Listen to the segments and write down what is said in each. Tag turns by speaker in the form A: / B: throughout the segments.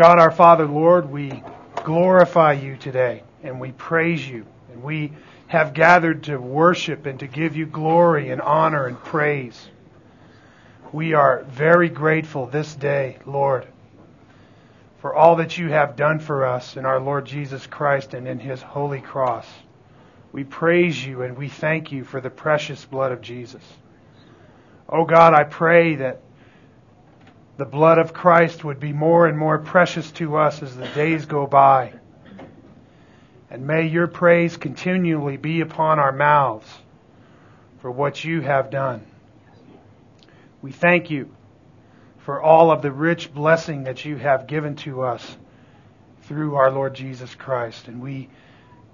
A: God our Father, Lord, we glorify you today and we praise you and we have gathered to worship and to give you glory and honor and praise. We are very grateful this day, Lord, for all that you have done for us in our Lord Jesus Christ and in his holy cross. We praise you and we thank you for the precious blood of Jesus. Oh God, I pray that the blood of Christ would be more and more precious to us as the days go by. And may your praise continually be upon our mouths for what you have done. We thank you for all of the rich blessing that you have given to us through our Lord Jesus Christ. And we,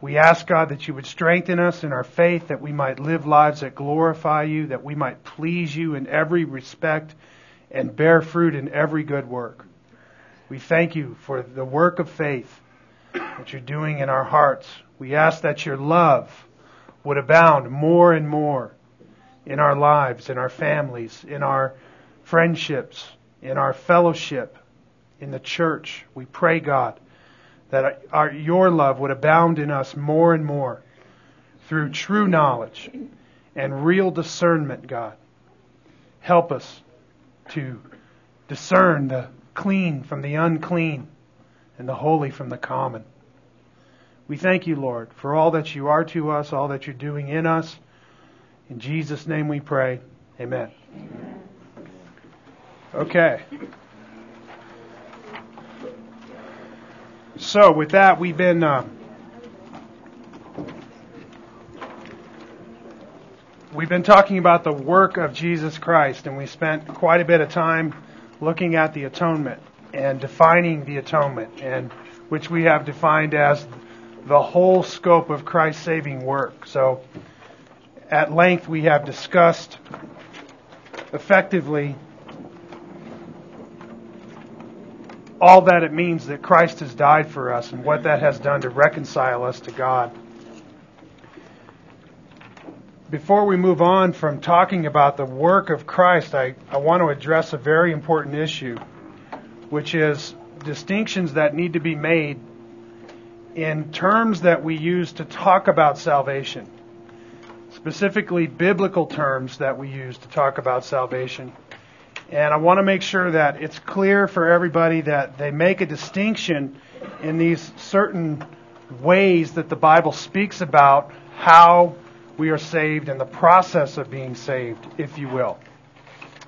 A: we ask, God, that you would strengthen us in our faith, that we might live lives that glorify you, that we might please you in every respect and bear fruit in every good work. We thank you for the work of faith that you're doing in our hearts. We ask that your love would abound more and more in our lives, in our families, in our friendships, in our fellowship, in the church. We pray, God, that our, your love would abound in us more and more through true knowledge and real discernment, God. Help us to discern the clean from the unclean and the holy from the common. We thank you, Lord, for all that you are to us, all that you're doing in us. In Jesus' name we pray. Amen. Okay. So, with that, we've been. Uh, we've been talking about the work of Jesus Christ, and we spent quite a bit of time looking at the atonement and defining the atonement, and which we have defined as the whole scope of Christ's saving work. So, at length, we have discussed effectively all that it means that Christ has died for us and what that has done to reconcile us to God. Before we move on from talking about the work of Christ, I, I want to address a very important issue, which is distinctions that need to be made in terms that we use to talk about salvation, specifically biblical terms that we use to talk about salvation. And I want to make sure that it's clear for everybody that they make a distinction in these certain ways that the Bible speaks about how we are saved and the process of being saved, if you will.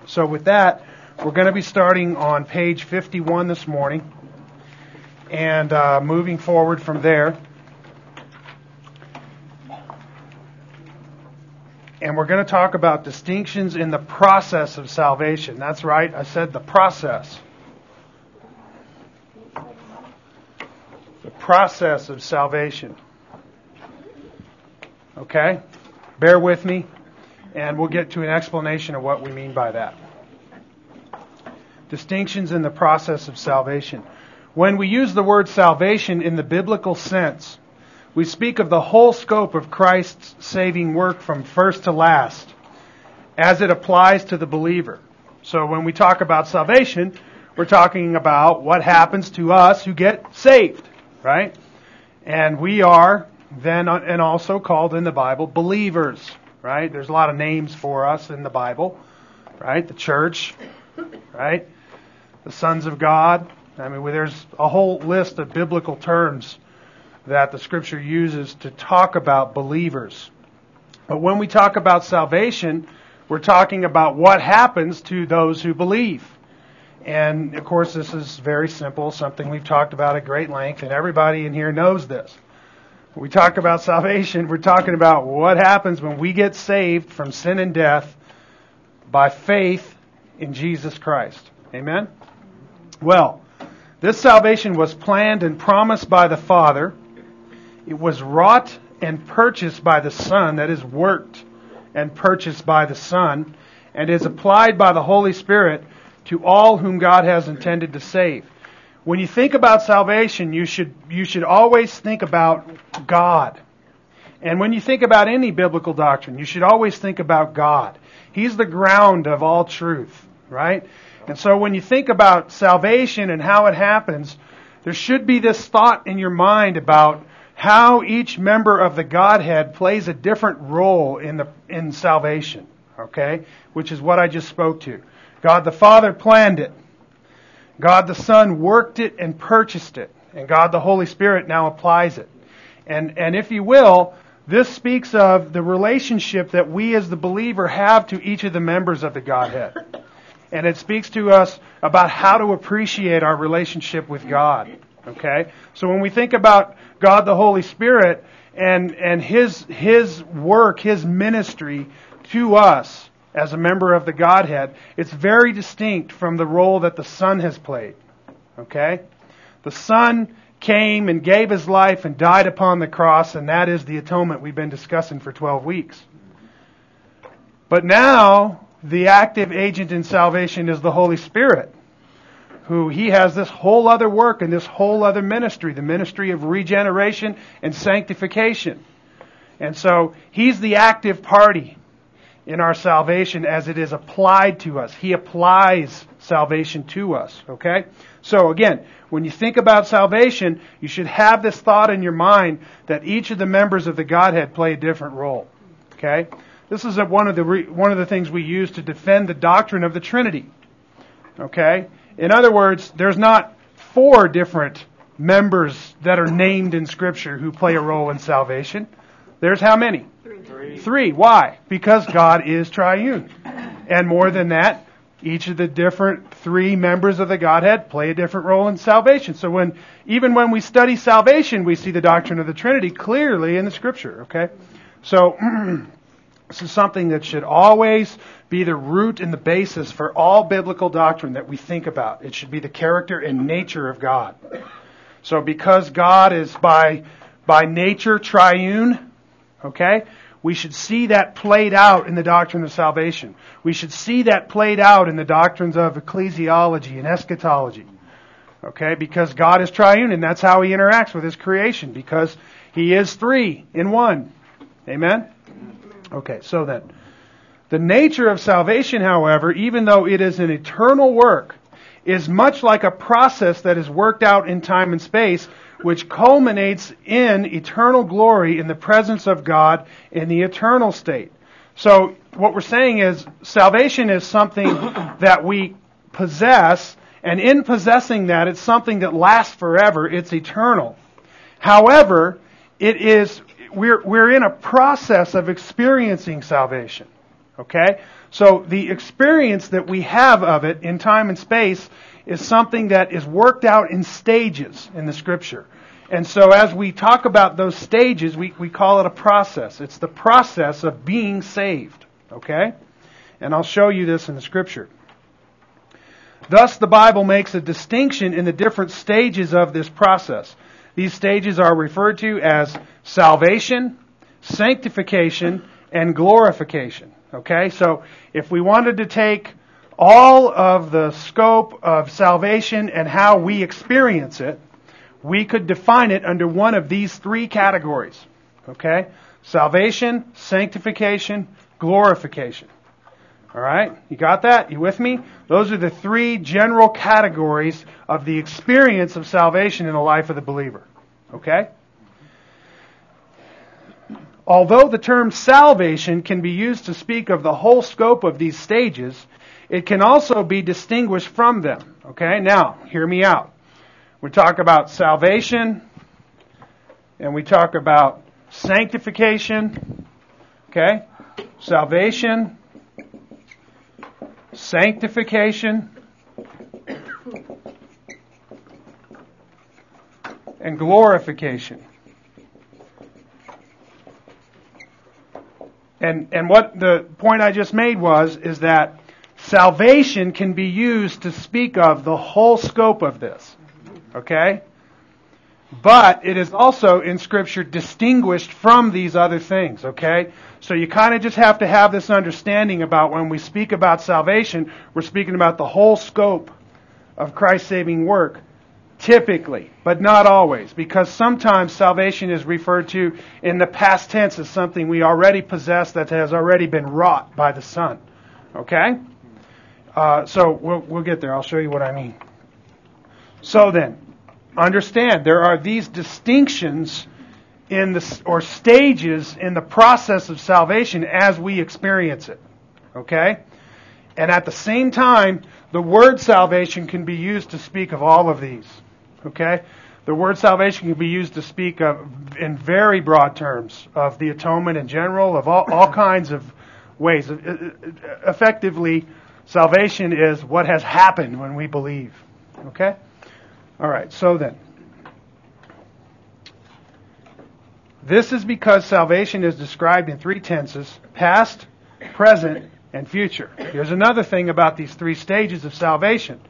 A: So, with that, we're going to be starting on page 51 this morning and uh, moving forward from there. And we're going to talk about distinctions in the process of salvation. That's right, I said the process. The process of salvation. Okay? Bear with me, and we'll get to an explanation of what we mean by that. Distinctions in the process of salvation. When we use the word salvation in the biblical sense, we speak of the whole scope of Christ's saving work from first to last as it applies to the believer. So when we talk about salvation, we're talking about what happens to us who get saved, right? And we are then uh, and also called in the Bible believers, right? There's a lot of names for us in the Bible, right? The church, right? The sons of God, I mean, there's a whole list of biblical terms that the scripture uses to talk about believers. But when we talk about salvation, we're talking about what happens to those who believe. And of course, this is very simple, something we've talked about at great length, and everybody in here knows this. When we talk about salvation, we're talking about what happens when we get saved from sin and death by faith in Jesus Christ. Amen? Well, this salvation was planned and promised by the Father. It was wrought and purchased by the Son, that is, worked and purchased by the Son, and is applied by the Holy Spirit to all whom God has intended to save. When you think about salvation, you should, you should always think about God. And when you think about any biblical doctrine, you should always think about God. He's the ground of all truth, right? And so when you think about salvation and how it happens, there should be this thought in your mind about how each member of the Godhead plays a different role in the in salvation, okay? Which is what I just spoke to. God the Father planned it. God the Son worked it and purchased it. And God the Holy Spirit now applies it. And and if you will, this speaks of the relationship that we as the believer have to each of the members of the Godhead and it speaks to us about how to appreciate our relationship with God. Okay? So when we think about God the Holy Spirit and, and His, His work, His ministry to us as a member of the Godhead, it's very distinct from the role that the Son has played. Okay? The Son came and gave His life and died upon the cross, and that is the atonement we've been discussing for 12 weeks. But now, the active agent in salvation is the Holy Spirit, who he has this whole other work and this whole other ministry, the ministry of regeneration and sanctification. And so he's the active party in our salvation as it is applied to us. He applies salvation to us, okay? So again, when you think about salvation, you should have this thought in your mind that each of the members of the Godhead play a different role, okay? This is one of the re, one of the things we use to defend the doctrine of the Trinity. Okay? In other words, there's not four different members that are named in Scripture who play a role in salvation. There's how many?
B: Three.
A: Three. Why? Because God is triune. And more than that, each of the different three members of the Godhead play a different role in salvation. So when, even when we study salvation, we see the doctrine of the Trinity clearly in the Scripture, okay? So, This is something that should always be the root and the basis for all biblical doctrine that we think about. It should be the character and nature of God. So because God is by, by nature triune, okay, we should see that played out in the doctrine of salvation. We should see that played out in the doctrines of ecclesiology and eschatology. Okay, because God is triune and that's how he interacts with his creation, because he is three in one. Amen? Okay, so then, the nature of salvation, however, even though it is an eternal work, is much like a process that is worked out in time and space, which culminates in eternal glory in the presence of God in the eternal state. So, what we're saying is salvation is something that we possess, and in possessing that, it's something that lasts forever. It's eternal. However, it is we're, we're in a process of experiencing salvation. Okay? So the experience that we have of it in time and space is something that is worked out in stages in the scripture. And so as we talk about those stages, we, we call it a process. It's the process of being saved. Okay? And I'll show you this in the scripture. Thus, the Bible makes a distinction in the different stages of this process. These stages are referred to as salvation, sanctification, and glorification. Okay, so if we wanted to take all of the scope of salvation and how we experience it, we could define it under one of these three categories. Okay? Salvation, sanctification, glorification. Alright? You got that? You with me? Those are the three general categories of the experience of salvation in the life of the believer. Okay? Although the term salvation can be used to speak of the whole scope of these stages, it can also be distinguished from them. Okay? Now, hear me out. We talk about salvation, and we talk about sanctification. Okay? Salvation, sanctification, and glorification. And, and what the point I just made was, is that salvation can be used to speak of the whole scope of this. Okay? But it is also in scripture distinguished from these other things, okay? So you kind of just have to have this understanding about when we speak about salvation, we're speaking about the whole scope of Christ's saving work. Typically, but not always, because sometimes salvation is referred to in the past tense as something we already possess that has already been wrought by the Son. Okay? Uh, so we'll, we'll get there. I'll show you what I mean. So then, understand there are these distinctions in the or stages in the process of salvation as we experience it. Okay? And at the same time, the word salvation can be used to speak of all of these. Okay? The word salvation can be used to speak of, in very broad terms of the atonement in general, of all, all kinds of ways. Effectively, salvation is what has happened when we believe. Okay? All right, so then. This is because salvation is described in three tenses past, present, and future. Here's another thing about these three stages of salvation.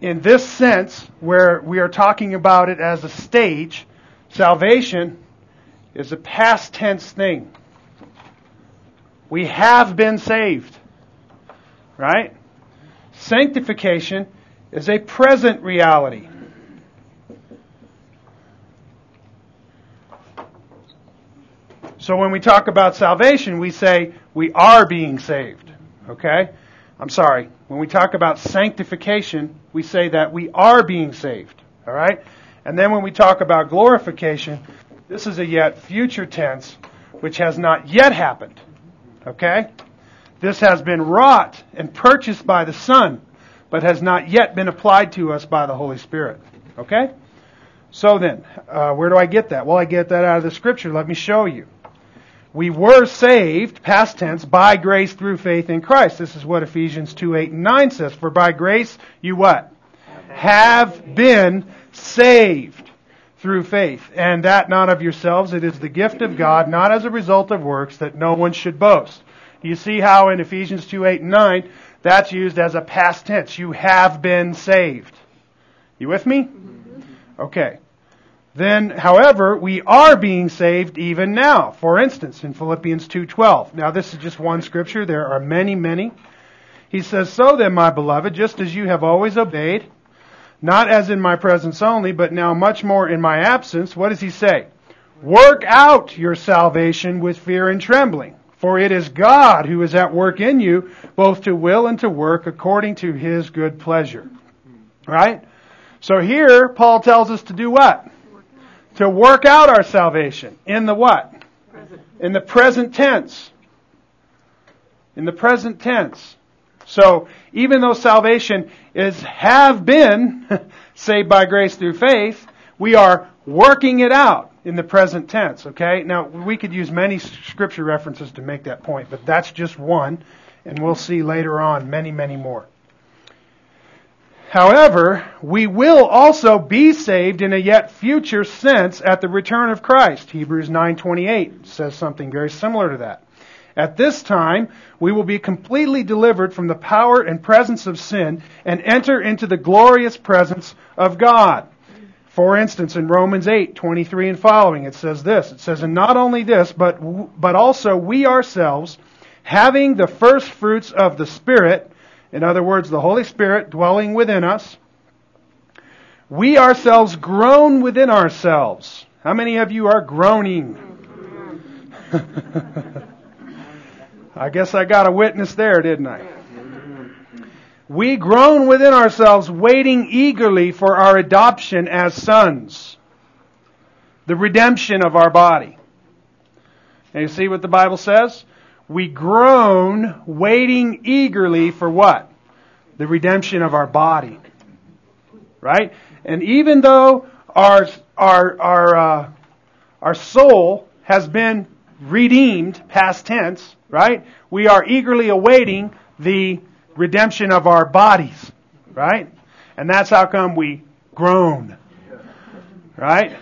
A: In this sense, where we are talking about it as a stage, salvation is a past tense thing. We have been saved. Right? Sanctification is a present reality. So when we talk about salvation, we say we are being saved. Okay? I'm sorry. When we talk about sanctification, we say that we are being saved. All right? And then when we talk about glorification, this is a yet future tense, which has not yet happened. Okay? This has been wrought and purchased by the Son, but has not yet been applied to us by the Holy Spirit. Okay? So then, uh, where do I get that? Well, I get that out of the Scripture. Let me show you. We were saved, past tense, by grace through faith in Christ. This is what Ephesians 2, 8, and 9 says. For by grace you what? Have been saved through faith. And that not of yourselves, it is the gift of God, not as a result of works, that no one should boast. You see how in Ephesians 2, 8, and 9, that's used as a past tense. You have been saved. You with me? Okay. Then, however, we are being saved even now. For instance, in Philippians 2:12. Now, this is just one scripture. There are many, many. He says, "So then, my beloved, just as you have always obeyed, not as in my presence only, but now much more in my absence, what does he say? Work out your salvation with fear and trembling, for it is God who is at work in you, both to will and to work according to his good pleasure." Right? So here, Paul tells us to do what? to work out our salvation in the what? In the present tense. In the present tense. So even though salvation is have been saved by grace through faith, we are working it out in the present tense, okay? Now, we could use many scripture references to make that point, but that's just one, and we'll see later on many, many more. However, we will also be saved in a yet future sense at the return of Christ. Hebrews 9:28 says something very similar to that. At this time, we will be completely delivered from the power and presence of sin and enter into the glorious presence of God. For instance, in Romans 8:23 and following, it says this. It says, "And not only this, but but also we ourselves, having the first fruits of the Spirit, in other words, the Holy Spirit dwelling within us, we ourselves groan within ourselves. How many of you are groaning? I guess I got a witness there, didn't I? We groan within ourselves, waiting eagerly for our adoption as sons, the redemption of our body. And you see what the Bible says? we groan, waiting eagerly for what? The redemption of our body. Right? And even though our, our, our, uh, our soul has been redeemed, past tense, right? We are eagerly awaiting the redemption of our bodies, right? And that's how come we groan, right?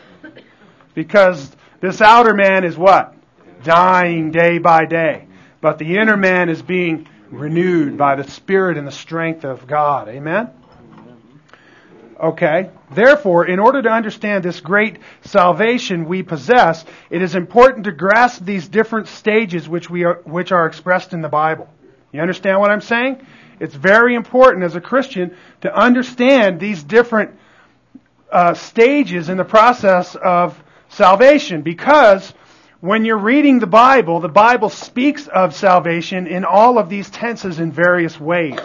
A: Because this outer man is what? Dying day by day but the inner man is being renewed by the Spirit and the strength of God. Amen? Okay. Therefore, in order to understand this great salvation we possess, it is important to grasp these different stages which we are, which are expressed in the Bible. You understand what I'm saying? It's very important as a Christian to understand these different uh, stages in the process of salvation because when you're reading the Bible, the Bible speaks of salvation in all of these tenses in various ways.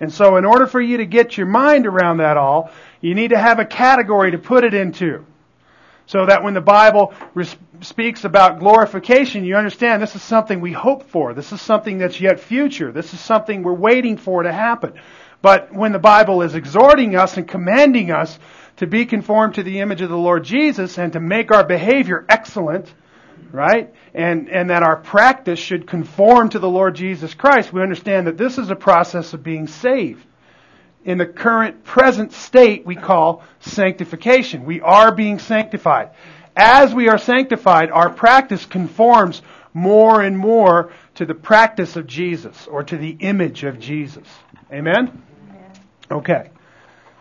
A: And so in order for you to get your mind around that all, you need to have a category to put it into. So that when the Bible res- speaks about glorification, you understand this is something we hope for. This is something that's yet future. This is something we're waiting for to happen. But when the Bible is exhorting us and commanding us to be conformed to the image of the Lord Jesus and to make our behavior excellent, right? And, and that our practice should conform to the Lord Jesus Christ, we understand that this is a process of being saved. In the current present state, we call sanctification. We are being sanctified. As we are sanctified, our practice conforms more and more to the practice of Jesus or to the image of Jesus. Amen? Okay.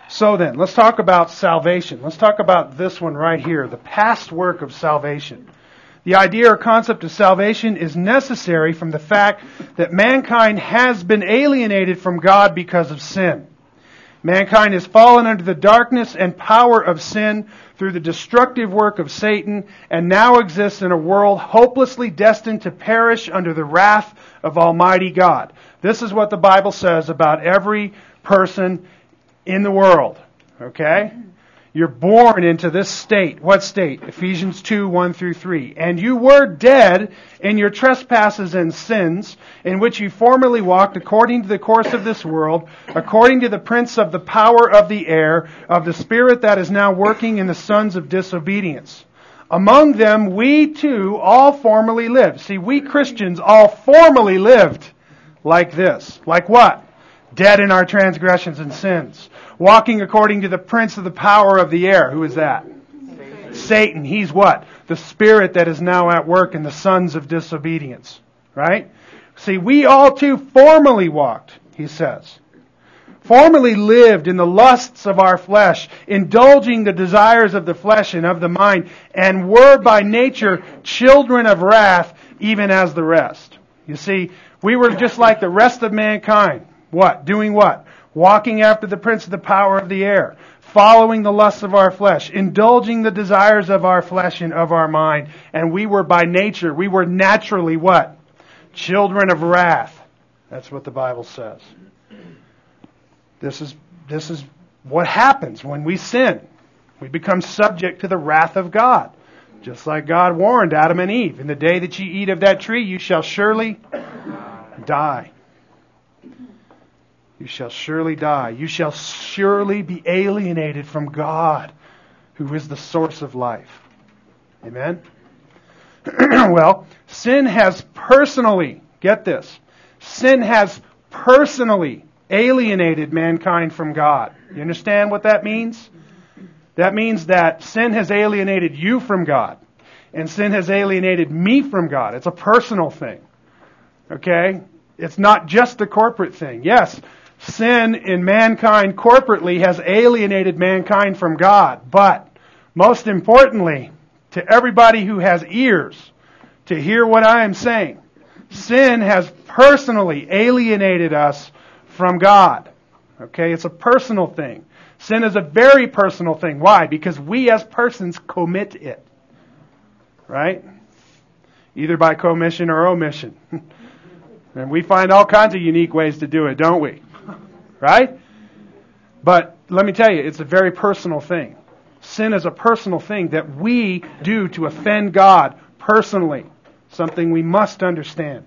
A: So then, let's talk about salvation. Let's talk about this one right here, the past work of salvation. The idea or concept of salvation is necessary from the fact that mankind has been alienated from God because of sin. Mankind has fallen under the darkness and power of sin through the destructive work of Satan and now exists in a world hopelessly destined to perish under the wrath of Almighty God. This is what the Bible says about every person in the world. Okay? You're born into this state. What state? Ephesians 2, 1 through 3. And you were dead in your trespasses and sins, in which you formerly walked according to the course of this world, according to the prince of the power of the air, of the spirit that is now working in the sons of disobedience. Among them we too all formerly lived. See, we Christians all formerly lived like this. Like what? Dead in our transgressions and sins walking according to the prince of the power of the air. Who is that? Satan. Satan. He's what? The spirit that is now at work in the sons of disobedience. Right? See, we all too formerly walked, he says. Formerly lived in the lusts of our flesh, indulging the desires of the flesh and of the mind, and were by nature children of wrath, even as the rest. You see, we were just like the rest of mankind. What? Doing what? walking after the prince of the power of the air, following the lusts of our flesh, indulging the desires of our flesh and of our mind. And we were by nature, we were naturally what? Children of wrath. That's what the Bible says. This is, this is what happens when we sin. We become subject to the wrath of God. Just like God warned Adam and Eve, in the day that ye eat of that tree, you shall surely die. You shall surely die. You shall surely be alienated from God, who is the source of life. Amen? well, sin has personally, get this, sin has personally alienated mankind from God. You understand what that means? That means that sin has alienated you from God, and sin has alienated me from God. It's a personal thing. Okay? It's not just a corporate thing. Yes, sin in mankind corporately has alienated mankind from God. But most importantly, to everybody who has ears to hear what I am saying, sin has personally alienated us from God. Okay, it's a personal thing. Sin is a very personal thing. Why? Because we as persons commit it. Right? Either by commission or omission. and we find all kinds of unique ways to do it, don't we? Right? But let me tell you, it's a very personal thing. Sin is a personal thing that we do to offend God personally. Something we must understand.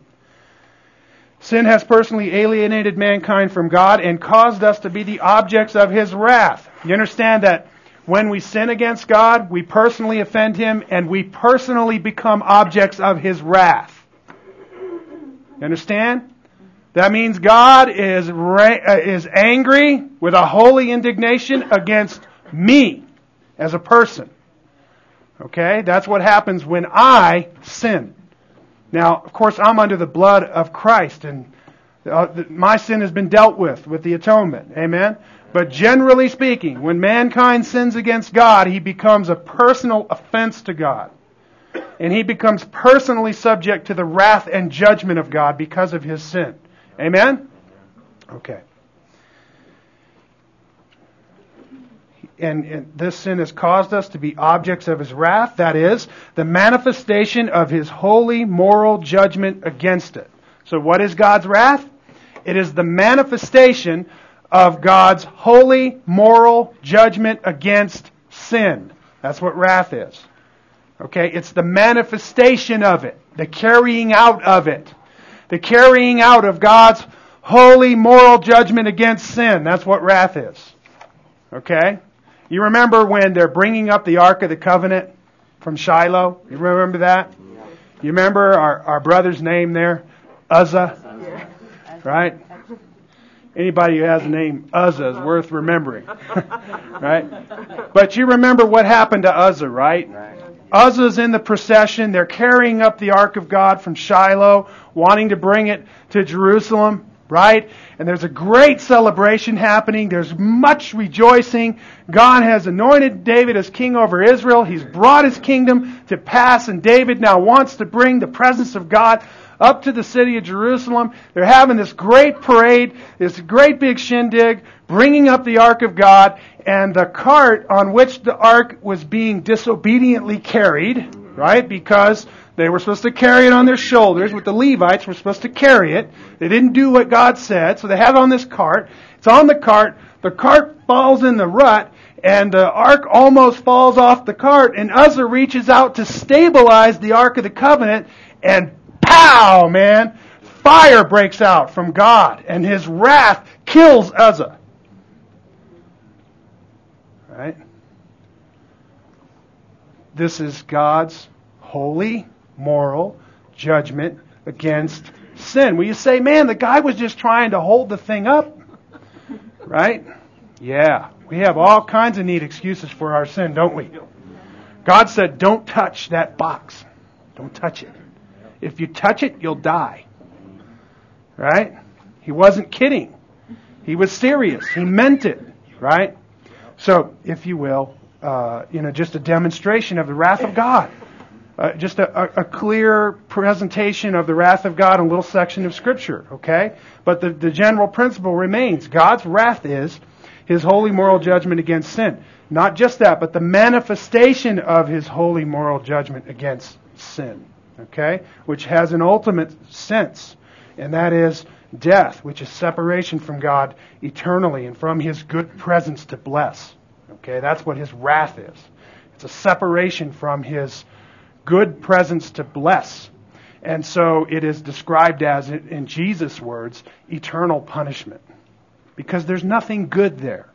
A: Sin has personally alienated mankind from God and caused us to be the objects of His wrath. You understand that when we sin against God, we personally offend Him and we personally become objects of His wrath. You understand? That means God is, uh, is angry with a holy indignation against me as a person. Okay? That's what happens when I sin. Now, of course, I'm under the blood of Christ and uh, my sin has been dealt with with the atonement. Amen? But generally speaking, when mankind sins against God, he becomes a personal offense to God. And he becomes personally subject to the wrath and judgment of God because of his sin. Amen? Okay. And, and, this sin has caused us to be objects of his wrath. That is, the manifestation of his holy moral judgment against it. So what is God's wrath? It is the manifestation of God's holy moral judgment against sin. That's what wrath is. Okay? It's the manifestation of it, the carrying out of it, the carrying out of God's holy moral judgment against sin. That's what wrath is. Okay? You remember when they're bringing up the Ark of the Covenant from Shiloh? You remember that? You remember our, our brother's name there? Uzzah? Right? Anybody who has a name Uzzah is worth remembering. right? But you remember what happened to Uzzah, right? Uzzah's in the procession. They're carrying up the Ark of God from Shiloh, wanting to bring it to Jerusalem right? And there's a great celebration happening. There's much rejoicing. God has anointed David as king over Israel. He's brought his kingdom to pass, and David now wants to bring the presence of God up to the city of Jerusalem. They're having this great parade, this great big shindig, bringing up the ark of God, and the cart on which the ark was being disobediently carried, right? Because they were supposed to carry it on their shoulders, but the Levites were supposed to carry it. They didn't do what God said, so they have it on this cart. It's on the cart. The cart falls in the rut, and the ark almost falls off the cart, and Uzzah reaches out to stabilize the ark of the covenant, and pow, man! Fire breaks out from God, and his wrath kills Uzzah. Right? This is God's holy moral judgment against sin. Will you say, man, the guy was just trying to hold the thing up? Right? Yeah. We have all kinds of neat excuses for our sin, don't we? God said, don't touch that box. Don't touch it. If you touch it, you'll die. Right? He wasn't kidding. He was serious. He meant it. Right? So, if you will, uh, you know, just a demonstration of the wrath of God uh, just a, a, clear presentation of the wrath of God in a little section of Scripture, okay? But the, the general principle remains. God's wrath is His holy moral judgment against sin. Not just that, but the manifestation of His holy moral judgment against sin, okay? Which has an ultimate sense, and that is death, which is separation from God eternally and from His good presence to bless. Okay, that's what His wrath is. It's a separation from His good presence to bless. And so it is described as, in Jesus' words, eternal punishment. Because there's nothing good there.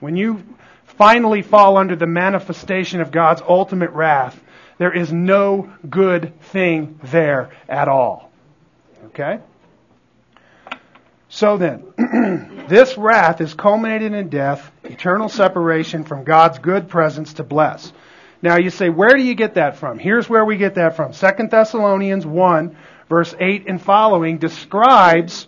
A: When you finally fall under the manifestation of God's ultimate wrath, there is no good thing there at all. Okay? So then, this wrath is culminated in death, eternal separation from God's good presence to bless. Now you say, where do you get that from? Here's where we get that from. 2 Thessalonians 1, verse 8 and following describes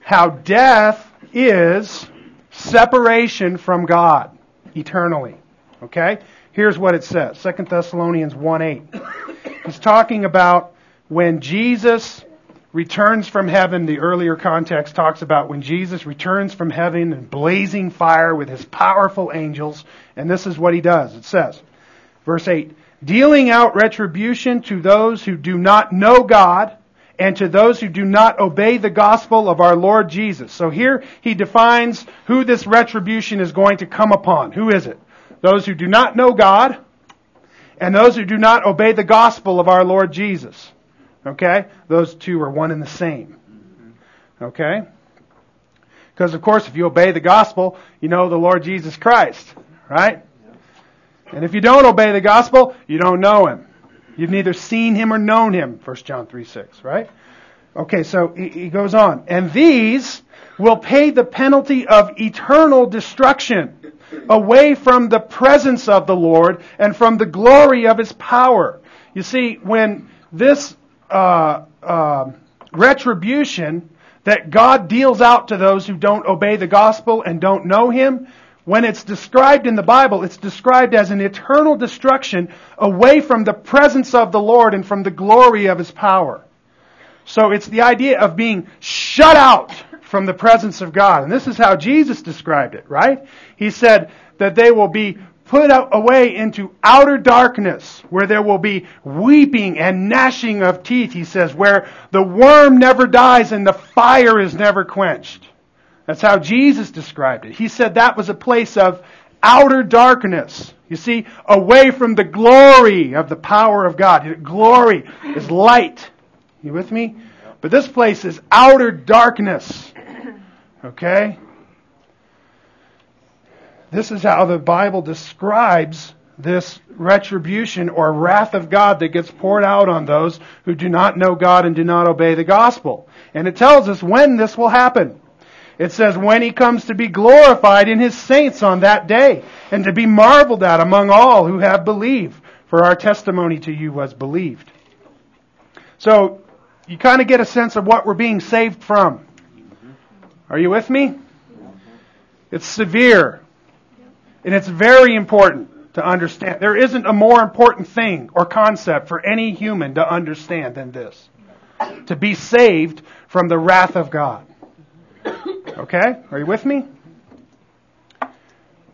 A: how death is separation from God eternally. Okay? Here's what it says. 2 Thessalonians 1 8. He's talking about when Jesus returns from heaven. The earlier context talks about when Jesus returns from heaven in blazing fire with his powerful angels. And this is what he does. It says, Verse 8, dealing out retribution to those who do not know God and to those who do not obey the gospel of our Lord Jesus. So here he defines who this retribution is going to come upon. Who is it? Those who do not know God and those who do not obey the gospel of our Lord Jesus. Okay? Those two are one and the same. Okay? Because of course if you obey the gospel, you know the Lord Jesus Christ. Right? And if you don't obey the gospel, you don't know him. You've neither seen him or known him, 1 John 3 6, right? Okay, so he goes on. And these will pay the penalty of eternal destruction away from the presence of the Lord and from the glory of his power. You see, when this uh, uh, retribution that God deals out to those who don't obey the gospel and don't know him, when it's described in the Bible, it's described as an eternal destruction away from the presence of the Lord and from the glory of His power. So it's the idea of being shut out from the presence of God. And this is how Jesus described it, right? He said that they will be put away into outer darkness where there will be weeping and gnashing of teeth, he says, where the worm never dies and the fire is never quenched. That's how Jesus described it. He said that was a place of outer darkness. You see, away from the glory of the power of God. Glory is light. You with me? But this place is outer darkness. Okay? This is how the Bible describes this retribution or wrath of God that gets poured out on those who do not know God and do not obey the gospel. And it tells us when this will happen. It says, when he comes to be glorified in his saints on that day, and to be marveled at among all who have believed, for our testimony to you was believed. So, you kind of get a sense of what we're being saved from. Are you with me? It's severe. And it's very important to understand. There isn't a more important thing or concept for any human to understand than this. To be saved from the wrath of God. Okay? Are you with me?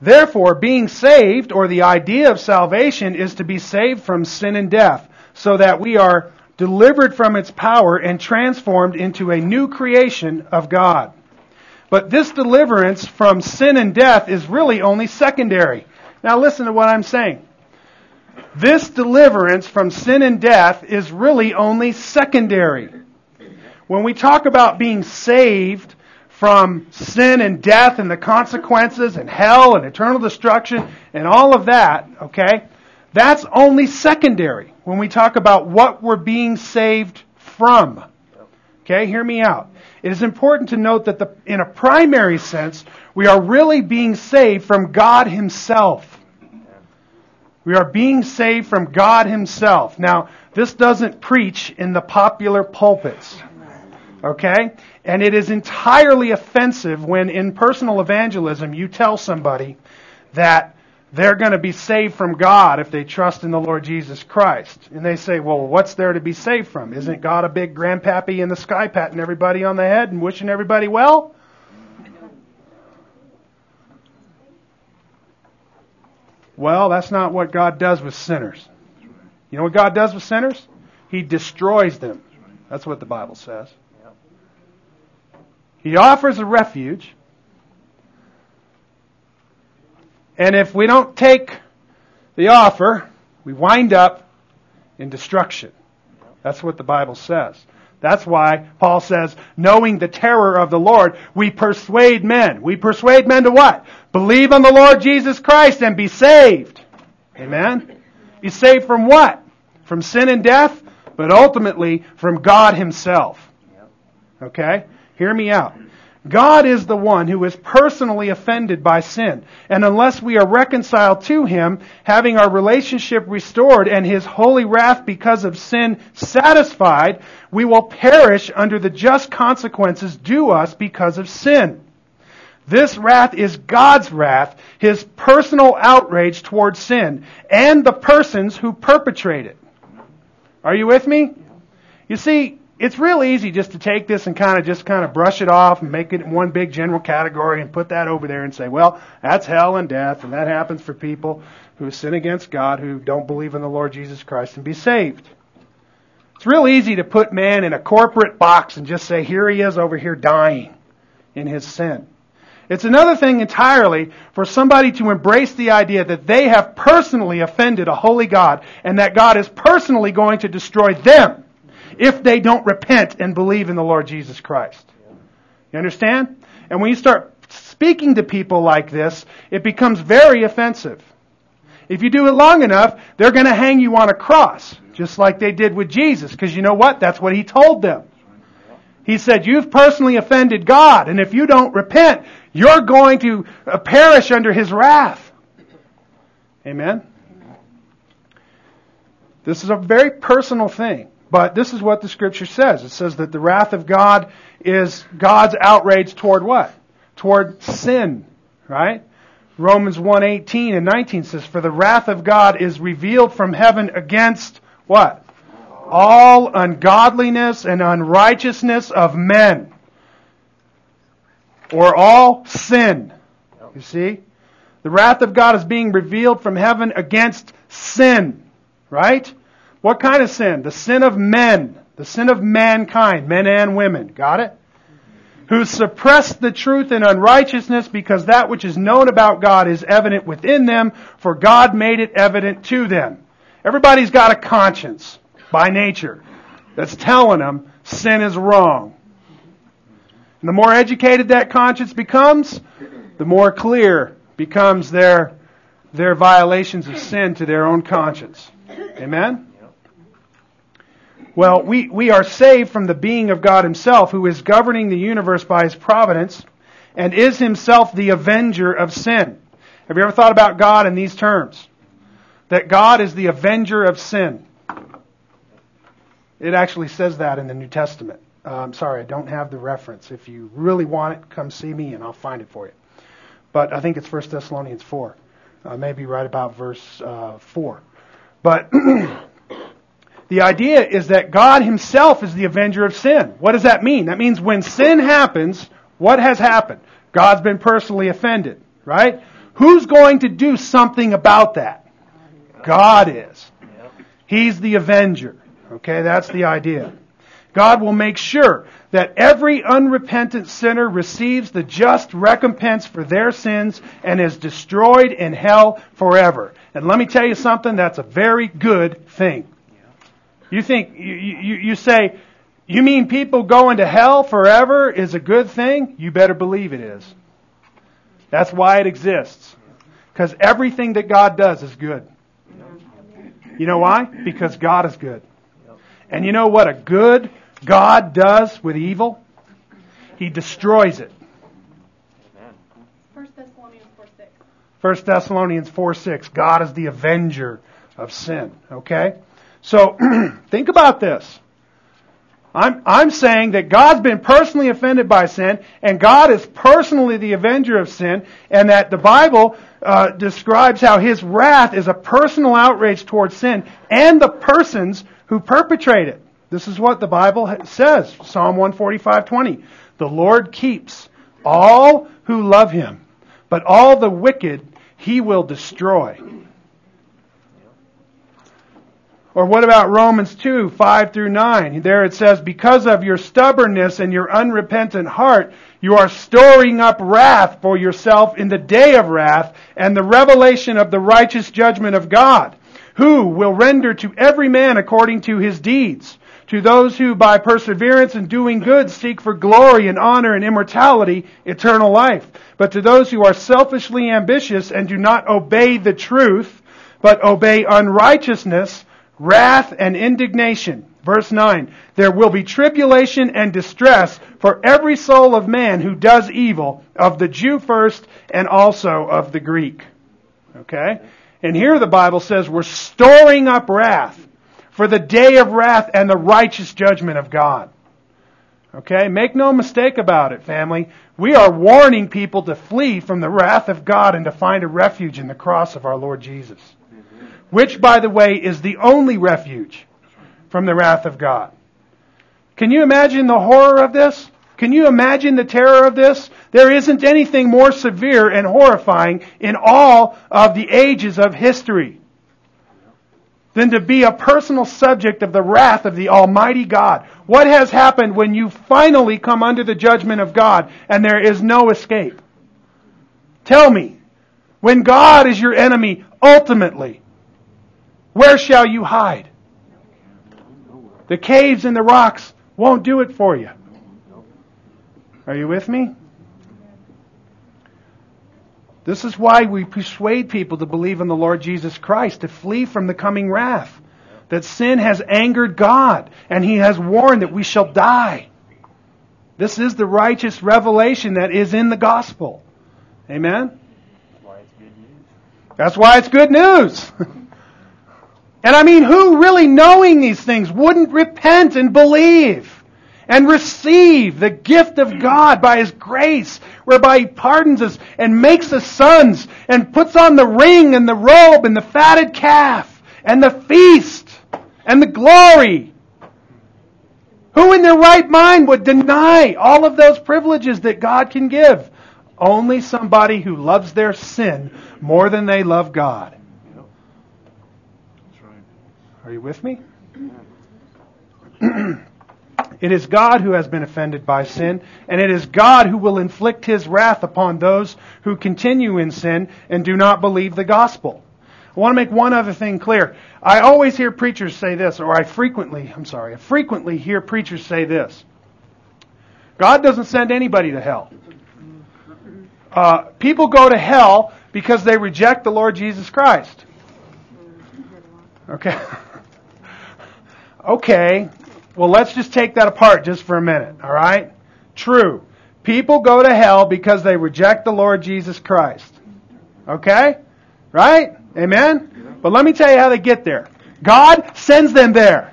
A: Therefore, being saved, or the idea of salvation, is to be saved from sin and death, so that we are delivered from its power and transformed into a new creation of God. But this deliverance from sin and death is really only secondary. Now listen to what I'm saying. This deliverance from sin and death is really only secondary. When we talk about being saved from sin and death and the consequences and hell and eternal destruction and all of that, okay, that's only secondary when we talk about what we're being saved from. Okay, hear me out. It is important to note that the, in a primary sense, we are really being saved from God Himself. We are being saved from God Himself. Now, this doesn't preach in the popular pulpits. Okay? And it is entirely offensive when in personal evangelism you tell somebody that they're going to be saved from God if they trust in the Lord Jesus Christ. And they say, well, what's there to be saved from? Isn't God a big grandpappy in the sky patting everybody on the head and wishing everybody well? Well, that's not what God does with sinners. You know what God does with sinners? He destroys them. That's what the Bible says. He offers a refuge And if we don't take the offer, we wind up in destruction. That's what the Bible says. That's why Paul says, knowing the terror of the Lord, we persuade men. We persuade men to what? Believe on the Lord Jesus Christ and be saved. Amen? Be saved from what? From sin and death, but ultimately from God Himself. Okay? Hear me out. God is the one who is personally offended by sin. And unless we are reconciled to Him, having our relationship restored and His holy wrath because of sin satisfied, we will perish under the just consequences due us because of sin. This wrath is God's wrath, His personal outrage towards sin, and the persons who perpetrate it. Are you with me? You see, it's real easy just to take this and kind of just kind of brush it off and make it one big general category and put that over there and say, well, that's hell and death, and that happens for people who sin against God, who don't believe in the Lord Jesus Christ and be saved. It's real easy to put man in a corporate box and just say, here he is over here dying in his sin. It's another thing entirely for somebody to embrace the idea that they have personally offended a holy God and that God is personally going to destroy them if they don't repent and believe in the Lord Jesus Christ. You understand? And when you start speaking to people like this, it becomes very offensive. If you do it long enough, they're going to hang you on a cross, just like they did with Jesus, because you know what? That's what he told them. He said, You've personally offended God, and if you don't repent, you're going to uh, perish under his wrath. Amen? This is a very personal thing. But this is what the scripture says. It says that the wrath of God is God's outrage toward what? Toward sin, right? Romans 1:18 and 19 says for the wrath of God is revealed from heaven against what? All ungodliness and unrighteousness of men. Or all sin. You see? The wrath of God is being revealed from heaven against sin. Right? What kind of sin? The sin of men. The sin of mankind, men and women. Got it? Who suppress the truth in unrighteousness because that which is known about God is evident within them, for God made it evident to them. Everybody's got a conscience by nature that's telling them sin is wrong. And the more educated that conscience becomes, the more clear becomes their, their violations of sin to their own conscience. Amen? Well, we, we are saved from the being of God Himself, who is governing the universe by His providence and is Himself the avenger of sin. Have you ever thought about God in these terms? That God is the avenger of sin. It actually says that in the New Testament. Uh, I'm sorry, I don't have the reference. If you really want it, come see me and I'll find it for you. But I think it's 1 Thessalonians 4. Uh, maybe right about verse uh, 4. But the idea is that God Himself is the avenger of sin. What does that mean? That means when sin happens, what has happened? God's been personally offended, right? Who's going to do something about that? God is. He's the avenger. Okay, that's the idea. God will make sure that every unrepentant sinner receives the just recompense for their sins and is destroyed in hell forever. And let me tell you something, that's a very good thing. You think, you, you, you say, you mean people going to hell forever is a good thing? You better believe it is. That's why it exists. Because everything that God does is good. You know why? Because God is good. And you know what a good God does with evil? He destroys it.
B: 1 Thessalonians 4 6.
A: 1 Thessalonians 4 6. God is the avenger of sin. Okay? So, think about this. I'm, I'm saying that God's been personally offended by sin, and God is personally the avenger of sin, and that the Bible uh, describes how His wrath is a personal outrage towards sin and the persons who perpetrate it. This is what the Bible says, Psalm 145:20. The Lord keeps all who love him, but all the wicked he will destroy. Or what about Romans 2, 5 through 9? There it says, Because of your stubbornness and your unrepentant heart, you are storing up wrath for yourself in the day of wrath and the revelation of the righteous judgment of God, who will render to every man according to his deeds. To those who by perseverance in doing good seek for glory and honor and immortality, eternal life. But to those who are selfishly ambitious and do not obey the truth, but obey unrighteousness, wrath and indignation. Verse 9. There will be tribulation and distress for every soul of man who does evil, of the Jew first and also of the Greek. Okay? And here the Bible says we're storing up wrath for the day of wrath and the righteous judgment of God. Okay? Make no mistake about it, family. We are warning people to flee from the wrath of God and to find a refuge in the cross of our Lord Jesus. Which, by the way, is the only refuge from the wrath of God. Can you imagine the horror of this? Can you imagine the terror of this? There isn't anything more severe and horrifying in all of the ages of history than to be a personal subject of the wrath of the Almighty God. What has happened when you finally come under the judgment of God and there is no escape? Tell me, when God is your enemy ultimately, where shall you hide? The caves and the rocks won't do it for you. Are you with me? This is why we persuade people to believe in the Lord Jesus Christ, to flee from the coming wrath. That sin has angered God, and He has warned that we shall die. This is the righteous revelation that is in the gospel. Amen? That's why it's good news. and I mean, who really knowing these things wouldn't repent and believe? and receive the gift of God by His grace, whereby He pardons us and makes us sons and puts on the ring and the robe and the fatted calf and the feast and the glory. Who in their right mind would deny all of those privileges that God can give? Only somebody who loves their sin more than they love God. Are you with me? it is God who has been offended by sin, and it is God who will inflict his wrath upon those who continue in sin and do not believe the gospel. I want to make one other thing clear. I always hear preachers say this, or I frequently, I'm sorry, I frequently hear preachers say this. God doesn't send anybody to hell. Uh, people go to hell because they reject the Lord Jesus Christ. Okay. okay. Well, let's just take that apart just for a minute, all right? True. People go to hell because they reject the Lord Jesus Christ. Okay? Right? Amen? But let me tell you how they get there. God sends them there.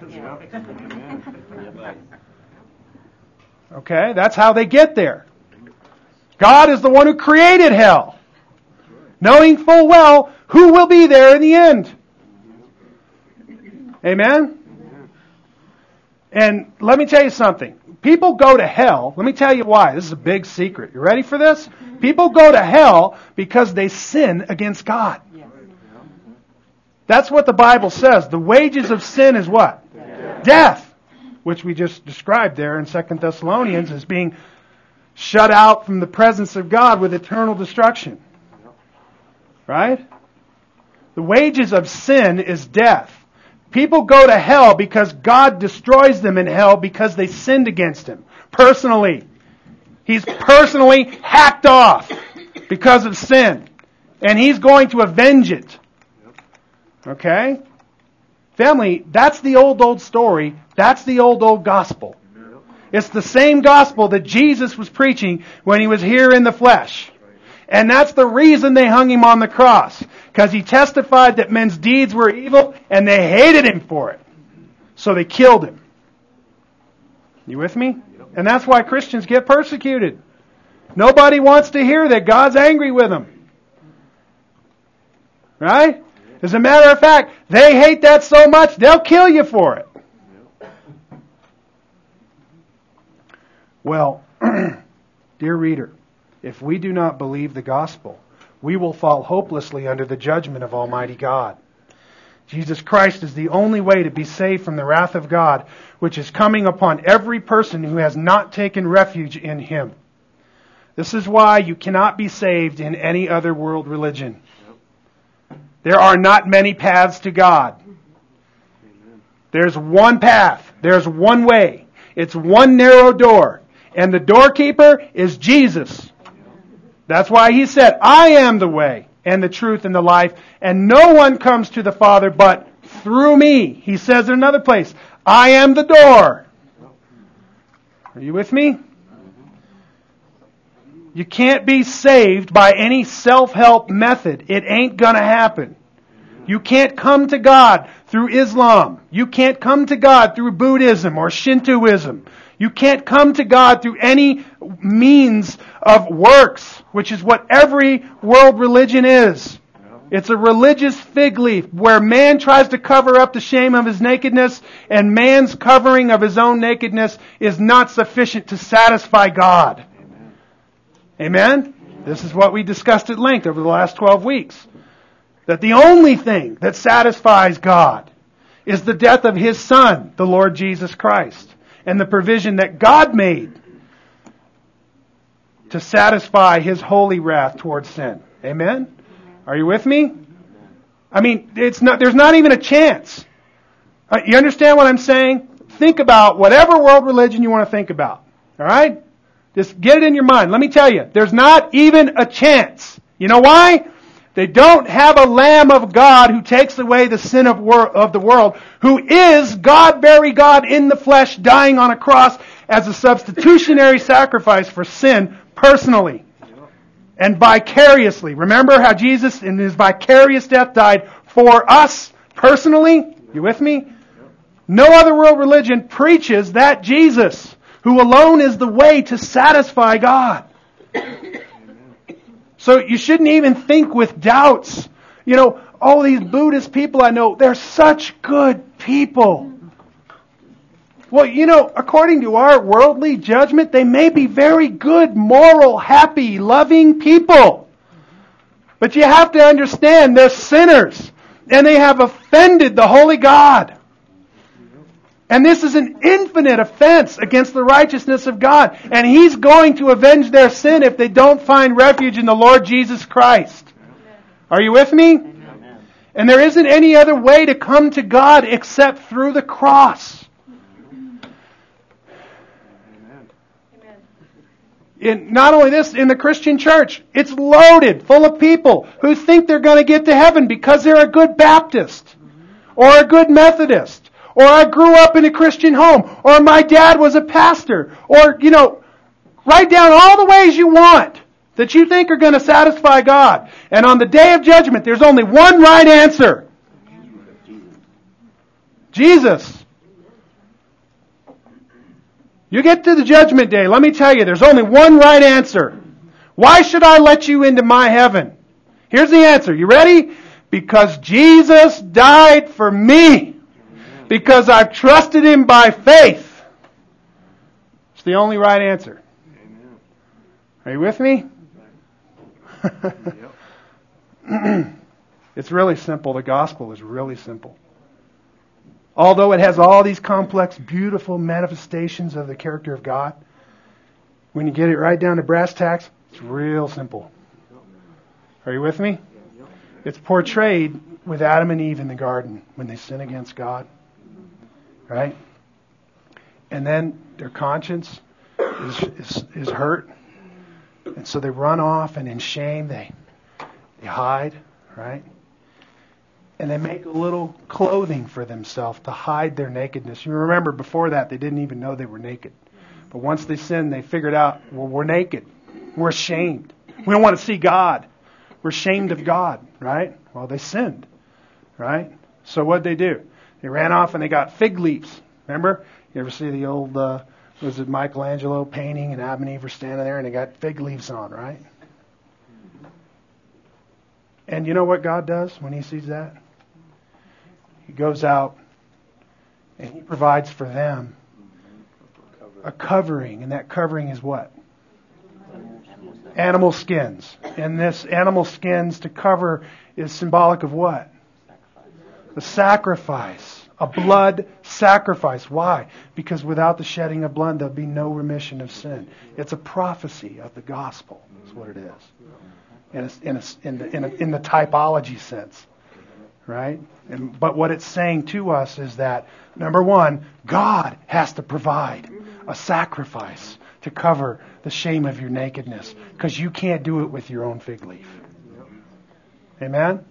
A: Okay? That's how they get there. God is the one who created hell, knowing full well who will be there in the end. Amen? And let me tell you something. People go to hell. Let me tell you why. This is a big secret. You ready for this? Mm-hmm. People go to hell because they sin against God. That's what the Bible says. The wages of sin is what? Death. Death which we just described there in 2 Thessalonians as being shut out from the presence of God with eternal destruction. Right? The wages of sin is death. People go to hell because God destroys them in hell because they sinned against Him. Personally. He's personally hacked off because of sin. And He's going to avenge it. Okay? Family, that's the old, old story. That's the old, old gospel. It's the same gospel that Jesus was preaching when he was here in the flesh. And that's the reason they hung him on the cross. Because he testified that men's deeds were evil and they hated him for it. So they killed him. You with me? And that's why Christians get persecuted. Nobody wants to hear that God's angry with them. Right? As a matter of fact, they hate that so much, they'll kill you for it. Well, dear reader, if we do not believe the gospel, we will fall hopelessly under the judgment of Almighty God. Jesus Christ is the only way to be saved from the wrath of God, which is coming upon every person who has not taken refuge in Him. This is why you cannot be saved in any other world religion. There are not many paths to God. There's one path. There's one way. It's one narrow door. And the doorkeeper is Jesus. That's why he said, I am the way and the truth and the life, and no one comes to the Father but through me. He says in another place, I am the door. Are you with me? You can't be saved by any self-help method. It ain't gonna happen. You can't come to God through Islam. You can't come to God through Buddhism or Shintoism. You can't come to God through any means of works, which is what every world religion is. It's a religious fig leaf where man tries to cover up the shame of his nakedness and man's covering of his own nakedness is not sufficient to satisfy God. Amen? Amen? This is what we discussed at length over the last 12 weeks. That the only thing that satisfies God is the death of His Son, the Lord Jesus Christ, and the provision that God made to satisfy His holy wrath towards sin. Amen? Are you with me? I mean, it's not, there's not even a chance. Uh, you understand what I'm saying? Think about whatever world religion you want to think about. Alright? Just get it in your mind. Let me tell you, there's not even a chance. You know why? They don't have a Lamb of God who takes away the sin of, wor- of the world, who is God, very God in the flesh, dying on a cross as a substitutionary sacrifice for sin personally and vicariously. Remember how Jesus in his vicarious death died for us personally? You with me? No other world religion preaches that Jesus who alone is the way to satisfy God. So you shouldn't even think with doubts. You know, all these Buddhist people I know, they're such good people. Well, you know, according to our worldly judgment, they may be very good, moral, happy, loving people. But you have to understand they're sinners and they have offended the holy God. And this is an infinite offense against the righteousness of God. And He's going to avenge their sin if they don't find refuge in the Lord Jesus Christ. Are you with me? Amen. And there isn't any other way to come to God except through the cross. In, not only this, in the Christian church, it's loaded full of people who think they're going to get to heaven because they're a good Baptist or a good Methodist or I grew up in a Christian home, or my dad was a pastor, or, you know, write down all the ways you want that you think are going to satisfy God. And on the day of judgment, there's only one right answer. Jesus. You get to the judgment day, let me tell you, there's only one right answer. Why should I let you into my heaven? Here's the answer. You ready? Because Jesus died for me because I've trusted Him by faith. It's the only right answer. Are you with me? it's really simple. The gospel is really simple. Although it has all these complex, beautiful manifestations of the character of God, when you get it right down to brass tacks, it's real simple. Are you with me? It's portrayed with Adam and Eve in the garden when they sin against God right? And then their conscience is, is, is hurt. And so they run off and in shame they, they hide, right? And they make a little clothing for themselves to hide their nakedness. You remember before that they didn't even know they were naked. But once they sinned, they figured out, well, we're naked. We're ashamed. We don't want to see God. We're ashamed of God, right? Well, they sinned, right? So what'd they do? They ran off and they got fig leaves. Remember? You ever see the old, uh, was it Michelangelo painting and Adam and Eve were standing there and they got fig leaves on, right? And you know what God does when He sees that? He goes out and He provides for them a covering, and that covering is what? Animal skins. And this animal skins to cover is symbolic of what? the sacrifice, a blood sacrifice. Why? Because without the shedding of blood, there'll be no remission of sin. It's a prophecy of the gospel, is what it is. In, a, in, a, in, the, in, a, in the typology sense. Right? And, but what it's saying to us is that, number one, God has to provide a sacrifice to cover the shame of your nakedness because you can't do it with your own fig leaf. Amen?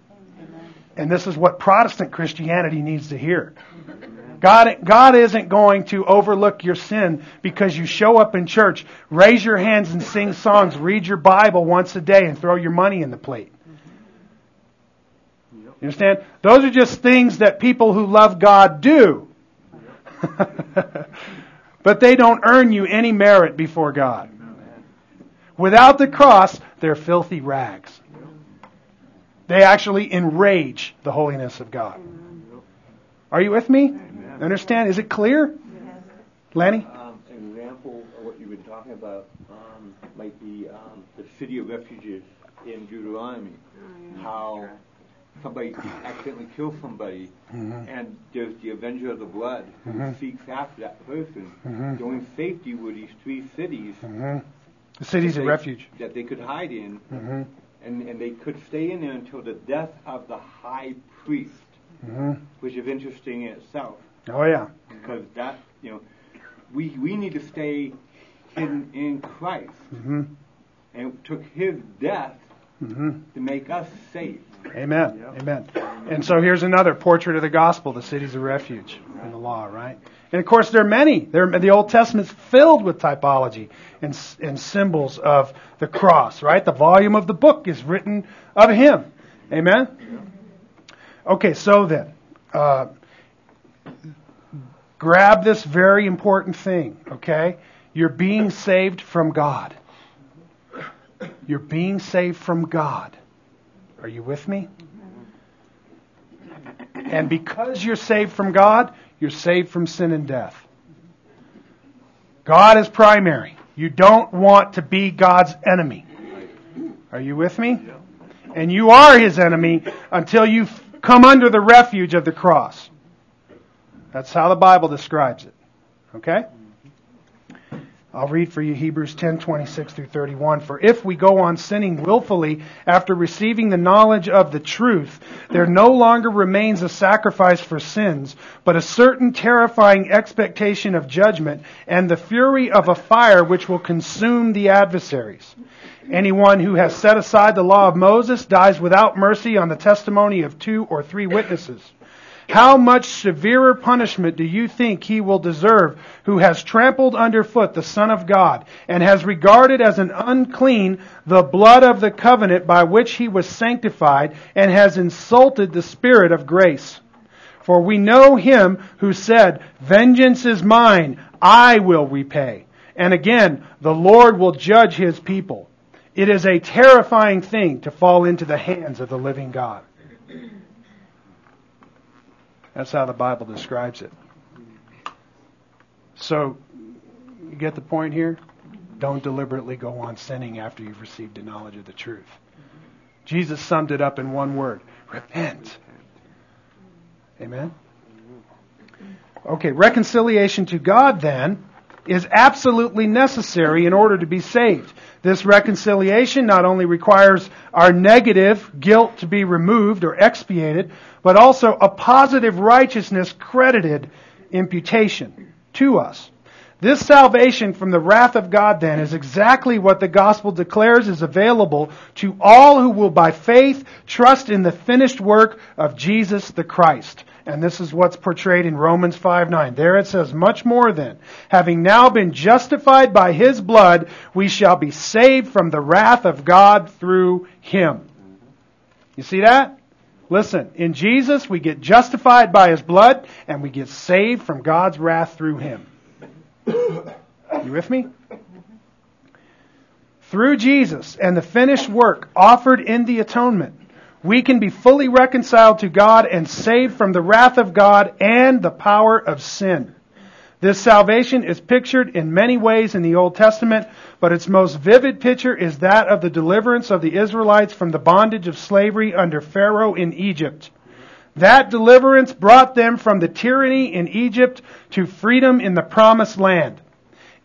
A: And this is what Protestant Christianity needs to hear. God, God isn't going to overlook your sin because you show up in church, raise your hands and sing songs, read your Bible once a day, and throw your money in the plate. You understand? Those are just things that people who love God do. but they don't earn you any merit before God. Without the cross, they're filthy rags. They actually enrage the holiness of God. Are you with me? Amen. Understand? Is it clear? Yes. Lanny?
C: Um, an example of what you've been talking about um, might be um, the city of refuges in Deuteronomy. Oh, How somebody accidentally kills somebody, mm-hmm. and there's the avenger of the blood who mm-hmm. seeks after that person. Mm-hmm. The only safety were these three cities.
A: Mm-hmm. The cities of they, refuge.
C: That they could hide in. Mm-hmm and, and they could stay in there until the death of the high priest, mm-hmm. which is interesting in itself.
A: Oh yeah,
C: because that you know, we we need to stay hidden in Christ, and it took His death mm-hmm. to make us safe.
A: Amen. Yep. Amen. And so here's another portrait of the gospel: the cities of refuge in the law, right? And of course, there are many. There, the Old Testament's filled with typology and, and symbols of the cross, right? The volume of the book is written of Him. Amen? Okay, so then, uh, grab this very important thing, okay? You're being saved from God. You're being saved from God. Are you with me? And because you're saved from God, you're saved from sin and death. God is primary. You don't want to be God's enemy. Are you with me? And you are his enemy until you come under the refuge of the cross. That's how the Bible describes it. Okay? I'll read for you Hebrews 10:26 through 31. For if we go on sinning willfully after receiving the knowledge of the truth, there no longer remains a sacrifice for sins, but a certain terrifying expectation of judgment and the fury of a fire which will consume the adversaries. Anyone who has set aside the law of Moses dies without mercy on the testimony of two or three witnesses. How much severer punishment do you think he will deserve who has trampled underfoot the Son of God and has regarded as an unclean the blood of the covenant by which he was sanctified and has insulted the Spirit of grace? For we know him who said, Vengeance is mine, I will repay. And again, the Lord will judge his people. It is a terrifying thing to fall into the hands of the living God. That's how the Bible describes it. So, you get the point here? Don't deliberately go on sinning after you've received a knowledge of the truth. Jesus summed it up in one word repent. Amen? Okay, reconciliation to God then is absolutely necessary in order to be saved. This reconciliation not only requires our negative guilt to be removed or expiated, but also a positive righteousness credited imputation to us. This salvation from the wrath of God then is exactly what the gospel declares is available to all who will by faith trust in the finished work of Jesus the Christ. And this is what's portrayed in Romans 5 9. There it says, Much more then, having now been justified by his blood, we shall be saved from the wrath of God through him. You see that? Listen, in Jesus we get justified by his blood and we get saved from God's wrath through him. You with me? Through Jesus and the finished work offered in the atonement, we can be fully reconciled to God and saved from the wrath of God and the power of sin. This salvation is pictured in many ways in the Old Testament, but its most vivid picture is that of the deliverance of the Israelites from the bondage of slavery under Pharaoh in Egypt. That deliverance brought them from the tyranny in Egypt to freedom in the promised land.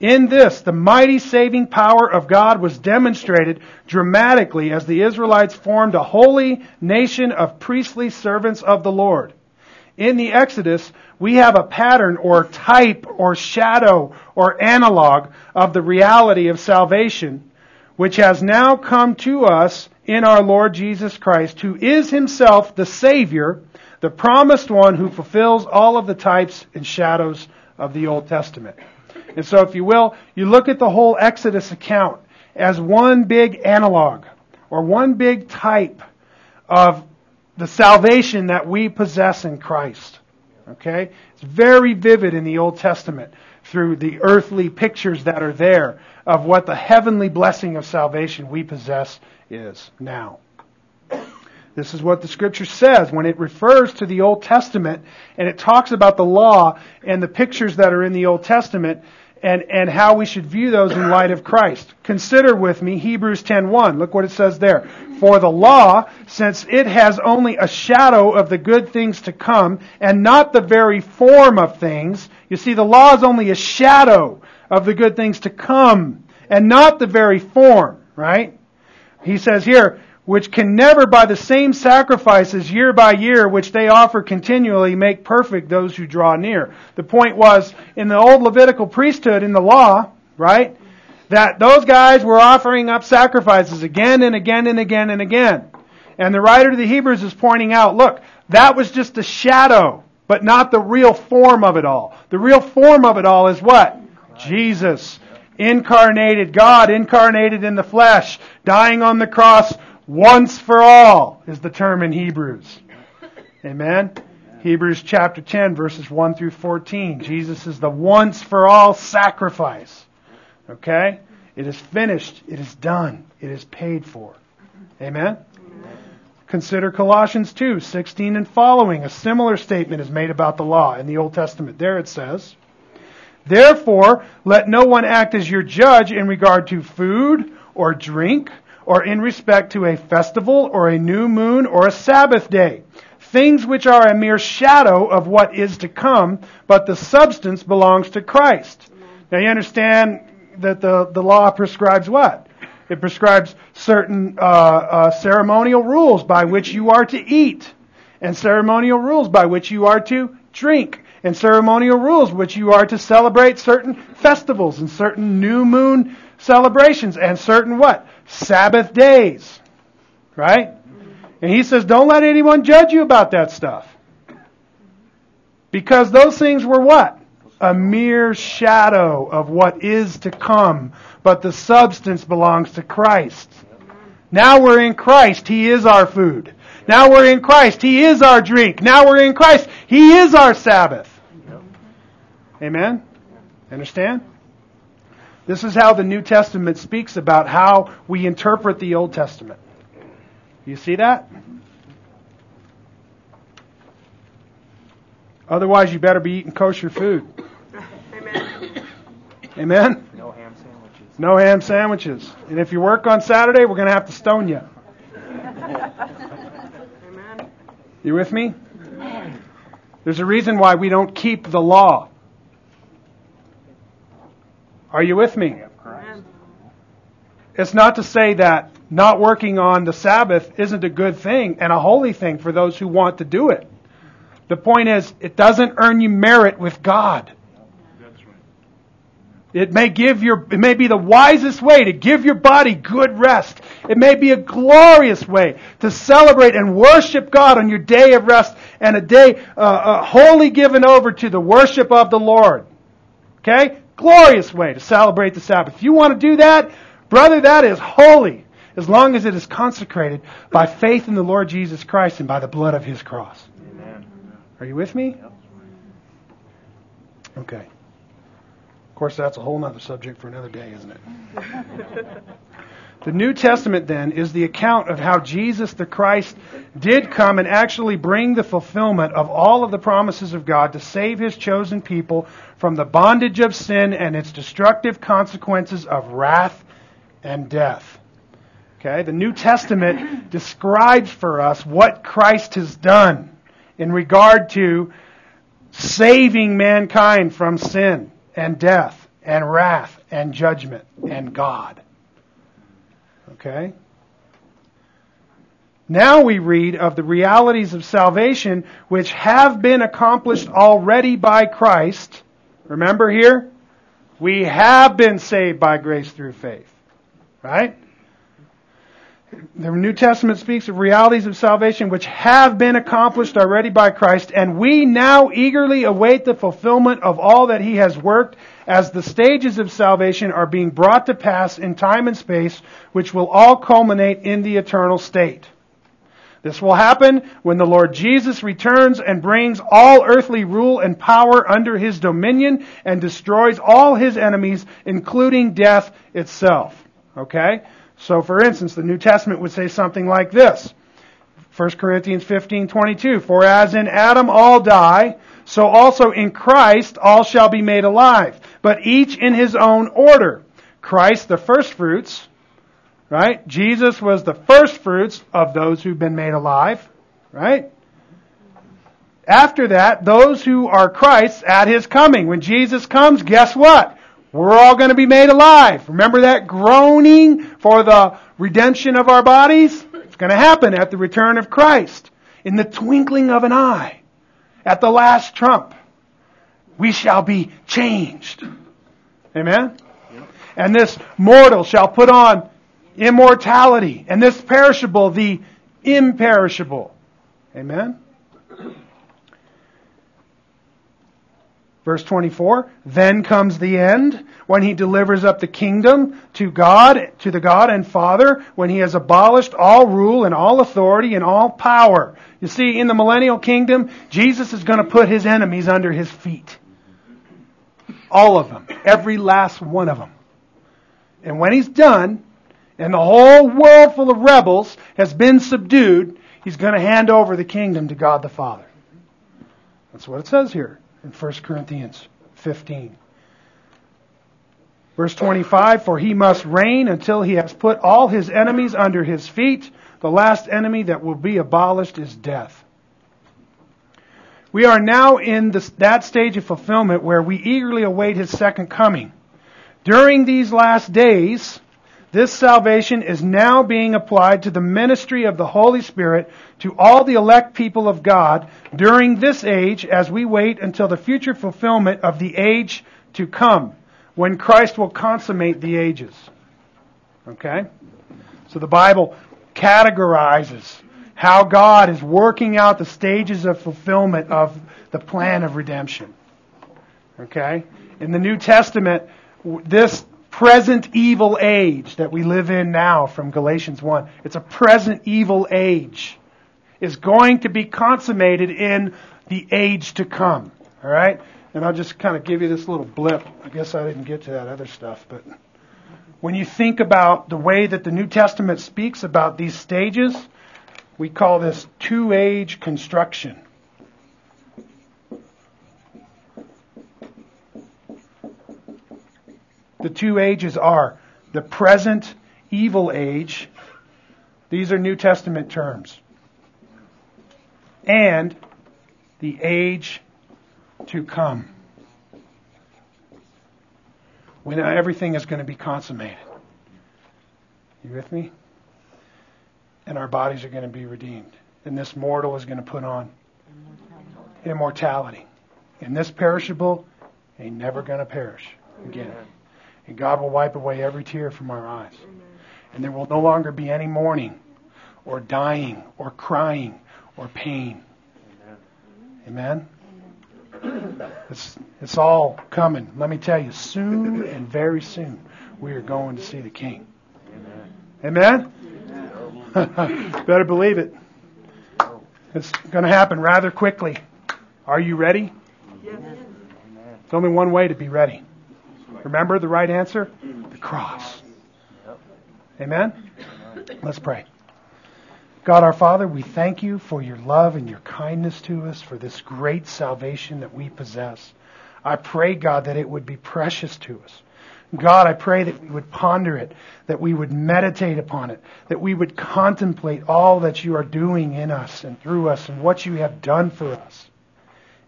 A: In this, the mighty saving power of God was demonstrated dramatically as the Israelites formed a holy nation of priestly servants of the Lord. In the Exodus, we have a pattern or type or shadow or analog of the reality of salvation, which has now come to us in our Lord Jesus Christ, who is himself the Savior, the promised one who fulfills all of the types and shadows of the Old Testament. And so, if you will, you look at the whole Exodus account as one big analog or one big type of the salvation that we possess in Christ. Okay? It's very vivid in the Old Testament through the earthly pictures that are there of what the heavenly blessing of salvation we possess is now. This is what the scripture says when it refers to the Old Testament and it talks about the law and the pictures that are in the Old Testament and, and how we should view those in light of Christ. Consider with me Hebrews 10.1. Look what it says there. For the law, since it has only a shadow of the good things to come and not the very form of things, you see, the law is only a shadow of the good things to come and not the very form, right? He says here, which can never by the same sacrifices year by year which they offer continually make perfect those who draw near. The point was in the old Levitical priesthood in the law, right? That those guys were offering up sacrifices again and again and again and again. And the writer to the Hebrews is pointing out, look, that was just a shadow, but not the real form of it all. The real form of it all is what? Jesus. Incarnated, God incarnated in the flesh, dying on the cross once for all is the term in Hebrews. Amen? Hebrews chapter 10, verses 1 through 14. Jesus is the once for all sacrifice. Okay? It is finished. It is done. It is paid for. Amen? Consider Colossians 2, 16 and following. A similar statement is made about the law in the Old Testament. There it says, Therefore, let no one act as your judge in regard to food or drink or in respect to a festival or a new moon or a Sabbath day. Things which are a mere shadow of what is to come, but the substance belongs to Christ. Now you understand that the, the law prescribes what? It prescribes certain uh, uh, ceremonial rules by which you are to eat, and ceremonial rules by which you are to drink, and ceremonial rules which you are to celebrate certain festivals and certain new moon celebrations and certain what? Sabbath days. Right? And he says, don't let anyone judge you about that stuff. Because those things were what? A mere shadow of what is to come, but the substance belongs to Christ. Now we're in Christ. He is our food. Now we're in Christ. He is our drink. Now we're in Christ. He is our Sabbath. Amen? Understand? This is how the New Testament speaks about how we interpret the Old Testament. You see that? Otherwise, you better be eating kosher food.
D: Amen.
A: Amen?
E: No ham sandwiches.
A: No ham sandwiches. And if you work on Saturday, we're going to have to stone you.
D: Amen.
A: You with me? There's a reason why we don't keep the law. Are you with me? It's not to say that not working on the Sabbath isn't a good thing and a holy thing for those who want to do it. The point is, it doesn't earn you merit with God. It may give your, it may be the wisest way to give your body good rest. It may be a glorious way to celebrate and worship God on your day of rest and a day uh, uh, wholly given over to the worship of the Lord. Okay? Glorious way to celebrate the Sabbath. If you want to do that, brother, that is holy. As long as it is consecrated by faith in the Lord Jesus Christ and by the blood of His cross.
E: Amen.
A: Are you with me? Okay. Of course, that's a whole other subject for another day, isn't it? the New Testament, then, is the account of how Jesus the Christ did come and actually bring the fulfillment of all of the promises of God to save His chosen people from the bondage of sin and its destructive consequences of wrath and death. Okay? The New Testament describes for us what Christ has done in regard to saving mankind from sin and death and wrath and judgment and God. Okay? Now we read of the realities of salvation which have been accomplished already by Christ. Remember here? We have been saved by grace through faith. Right? The New Testament speaks of realities of salvation which have been accomplished already by Christ, and we now eagerly await the fulfillment of all that He has worked as the stages of salvation are being brought to pass in time and space, which will all culminate in the eternal state. This will happen when the Lord Jesus returns and brings all earthly rule and power under His dominion and destroys all His enemies, including death itself. Okay? So, for instance, the New Testament would say something like this. 1 Corinthians 15:22 For as in Adam all die so also in Christ all shall be made alive but each in his own order Christ the first fruits right Jesus was the first fruits of those who've been made alive right after that those who are Christ's at his coming when Jesus comes guess what we're all going to be made alive. Remember that groaning for the redemption of our bodies? It's going to happen at the return of Christ. In the twinkling of an eye. At the last trump. We shall be changed. Amen? And this mortal shall put on immortality. And this perishable, the imperishable. Amen? Verse 24, then comes the end when he delivers up the kingdom to God, to the God and Father, when he has abolished all rule and all authority and all power. You see, in the millennial kingdom, Jesus is going to put his enemies under his feet. All of them. Every last one of them. And when he's done, and the whole world full of rebels has been subdued, he's going to hand over the kingdom to God the Father. That's what it says here in 1 Corinthians 15. Verse 25, for he must reign until he has put all his enemies under his feet. The last enemy that will be abolished is death. We are now in this, that stage of fulfillment where we eagerly await his second coming. During these last days, this salvation is now being applied to the ministry of the Holy Spirit to all the elect people of God during this age as we wait until the future fulfillment of the age to come when Christ will consummate the ages. Okay? So the Bible categorizes how God is working out the stages of fulfillment of the plan of redemption. Okay? In the New Testament, this present evil age that we live in now from Galatians 1, it's a present evil age, is going to be consummated in the age to come. All right? And I'll just kind of give you this little blip. I guess I didn't get to that other stuff, but when you think about the way that the New Testament speaks about these stages, we call this two age construction. The two ages are the present evil age, these are New Testament terms, and the age to come. When everything is going to be consummated. You with me? And our bodies are going to be redeemed. And this mortal is going to put on immortality. And this perishable ain't never going to perish again. And God will wipe away every tear from our eyes. And there will no longer be any mourning or dying or crying or pain. Amen? Amen? It's, it's all coming. Let me tell you, soon and very soon, we are going to see the King. Amen? Amen? Better believe it. It's going to happen rather quickly. Are you ready? Yes. There's only one way to be ready. Remember the right answer? The cross. Amen? Let's pray. God our Father, we thank you for your love and your kindness to us, for this great salvation that we possess. I pray, God, that it would be precious to us. God, I pray that we would ponder it, that we would meditate upon it, that we would contemplate all that you are doing in us and through us and what you have done for us.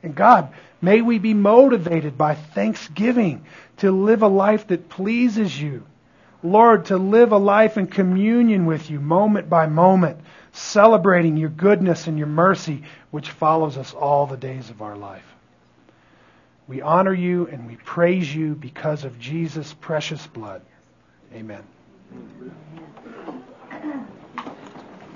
A: And God, may we be motivated by thanksgiving to live a life that pleases you. Lord, to live a life in communion with you moment by moment, celebrating your goodness and your mercy, which follows us all the days of our life. We honor you and we praise you because of Jesus' precious blood. Amen.